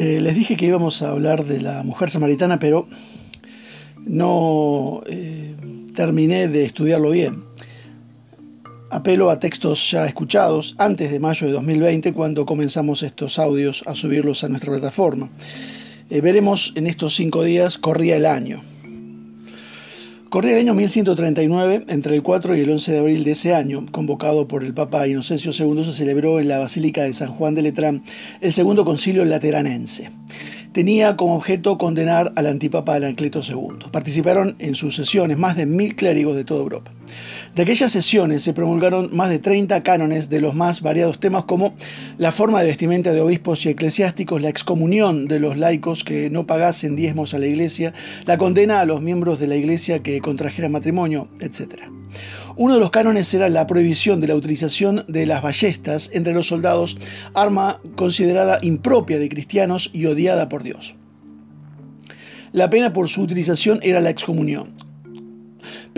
Eh, les dije que íbamos a hablar de la mujer samaritana, pero no eh, terminé de estudiarlo bien. Apelo a textos ya escuchados antes de mayo de 2020, cuando comenzamos estos audios a subirlos a nuestra plataforma. Eh, veremos en estos cinco días, corría el año. Corría el año 1139, entre el 4 y el 11 de abril de ese año, convocado por el Papa Inocencio II, se celebró en la Basílica de San Juan de Letrán el segundo concilio lateranense tenía como objeto condenar al antipapa Anacleto II. Participaron en sus sesiones más de mil clérigos de toda Europa. De aquellas sesiones se promulgaron más de 30 cánones de los más variados temas como la forma de vestimenta de obispos y eclesiásticos, la excomunión de los laicos que no pagasen diezmos a la iglesia, la condena a los miembros de la iglesia que contrajeran matrimonio, etc. Uno de los cánones era la prohibición de la utilización de las ballestas entre los soldados, arma considerada impropia de cristianos y odiada por Dios. La pena por su utilización era la excomunión.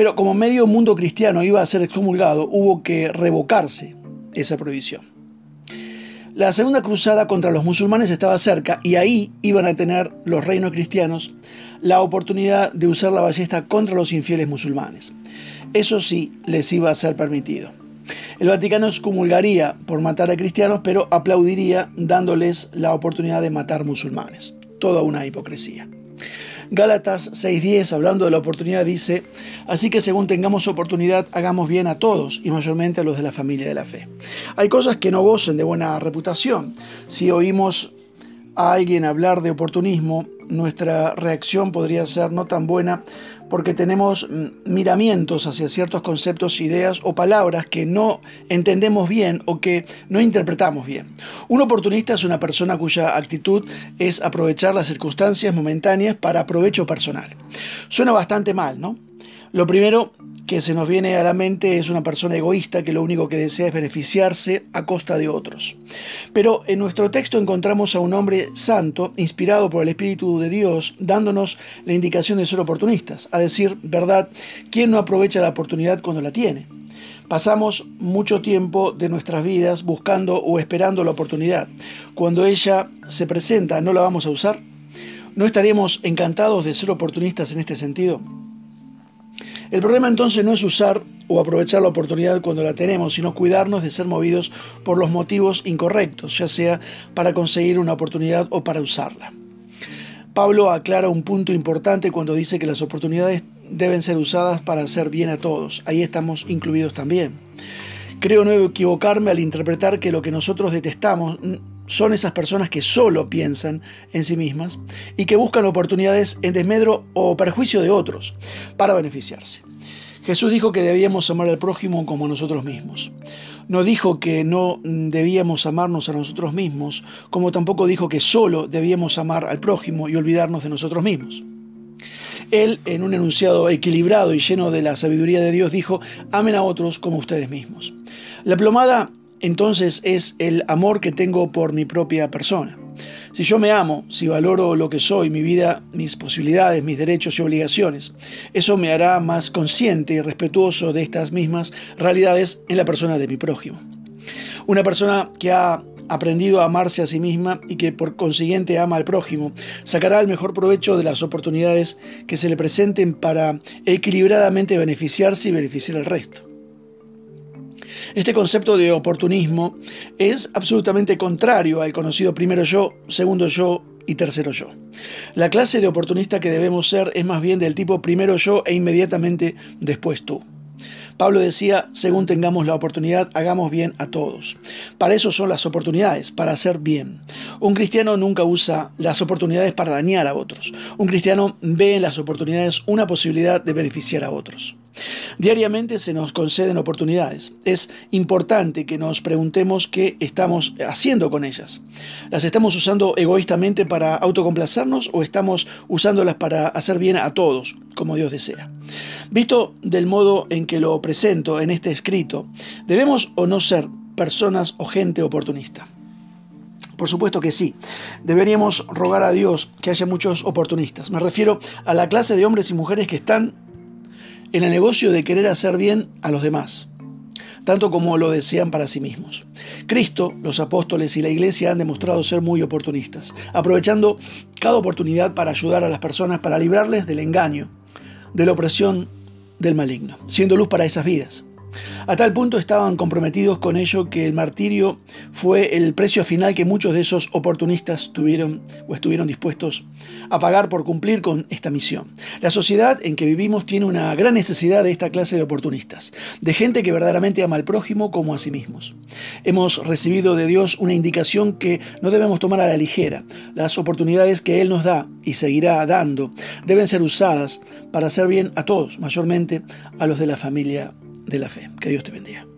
Pero como medio mundo cristiano iba a ser excomulgado, hubo que revocarse esa prohibición. La segunda cruzada contra los musulmanes estaba cerca y ahí iban a tener los reinos cristianos la oportunidad de usar la ballesta contra los infieles musulmanes. Eso sí les iba a ser permitido. El Vaticano excomulgaría por matar a cristianos, pero aplaudiría dándoles la oportunidad de matar musulmanes. Toda una hipocresía. Gálatas 6.10, hablando de la oportunidad, dice, así que según tengamos oportunidad, hagamos bien a todos y mayormente a los de la familia de la fe. Hay cosas que no gocen de buena reputación. Si oímos a alguien hablar de oportunismo, nuestra reacción podría ser no tan buena porque tenemos miramientos hacia ciertos conceptos, ideas o palabras que no entendemos bien o que no interpretamos bien. Un oportunista es una persona cuya actitud es aprovechar las circunstancias momentáneas para provecho personal. Suena bastante mal, ¿no? Lo primero que se nos viene a la mente es una persona egoísta que lo único que desea es beneficiarse a costa de otros. Pero en nuestro texto encontramos a un hombre santo, inspirado por el Espíritu de Dios, dándonos la indicación de ser oportunistas, a decir verdad, ¿quién no aprovecha la oportunidad cuando la tiene? Pasamos mucho tiempo de nuestras vidas buscando o esperando la oportunidad. Cuando ella se presenta, ¿no la vamos a usar? ¿No estaríamos encantados de ser oportunistas en este sentido? El problema entonces no es usar o aprovechar la oportunidad cuando la tenemos, sino cuidarnos de ser movidos por los motivos incorrectos, ya sea para conseguir una oportunidad o para usarla. Pablo aclara un punto importante cuando dice que las oportunidades deben ser usadas para hacer bien a todos. Ahí estamos incluidos también. Creo no equivocarme al interpretar que lo que nosotros detestamos son esas personas que solo piensan en sí mismas y que buscan oportunidades en desmedro o perjuicio de otros para beneficiarse. Jesús dijo que debíamos amar al prójimo como a nosotros mismos. No dijo que no debíamos amarnos a nosotros mismos, como tampoco dijo que solo debíamos amar al prójimo y olvidarnos de nosotros mismos. Él, en un enunciado equilibrado y lleno de la sabiduría de Dios, dijo, amen a otros como ustedes mismos. La plomada entonces es el amor que tengo por mi propia persona. Si yo me amo, si valoro lo que soy, mi vida, mis posibilidades, mis derechos y obligaciones, eso me hará más consciente y respetuoso de estas mismas realidades en la persona de mi prójimo. Una persona que ha aprendido a amarse a sí misma y que por consiguiente ama al prójimo, sacará el mejor provecho de las oportunidades que se le presenten para equilibradamente beneficiarse y beneficiar al resto. Este concepto de oportunismo es absolutamente contrario al conocido primero yo, segundo yo y tercero yo. La clase de oportunista que debemos ser es más bien del tipo primero yo e inmediatamente después tú. Pablo decía, según tengamos la oportunidad, hagamos bien a todos. Para eso son las oportunidades, para hacer bien. Un cristiano nunca usa las oportunidades para dañar a otros. Un cristiano ve en las oportunidades una posibilidad de beneficiar a otros. Diariamente se nos conceden oportunidades. Es importante que nos preguntemos qué estamos haciendo con ellas. ¿Las estamos usando egoístamente para autocomplacernos o estamos usándolas para hacer bien a todos, como Dios desea? Visto del modo en que lo presento en este escrito, ¿debemos o no ser personas o gente oportunista? Por supuesto que sí. Deberíamos rogar a Dios que haya muchos oportunistas. Me refiero a la clase de hombres y mujeres que están en el negocio de querer hacer bien a los demás. tanto como lo desean para sí mismos. Cristo, los apóstoles y la iglesia han demostrado ser muy oportunistas, aprovechando cada oportunidad para ayudar a las personas, para librarles del engaño, de la opresión del maligno, siendo luz para esas vidas. A tal punto estaban comprometidos con ello que el martirio fue el precio final que muchos de esos oportunistas tuvieron o estuvieron dispuestos a pagar por cumplir con esta misión. La sociedad en que vivimos tiene una gran necesidad de esta clase de oportunistas, de gente que verdaderamente ama al prójimo como a sí mismos. Hemos recibido de Dios una indicación que no debemos tomar a la ligera. Las oportunidades que Él nos da y seguirá dando deben ser usadas para hacer bien a todos, mayormente a los de la familia de la fe. Que Dios te bendiga.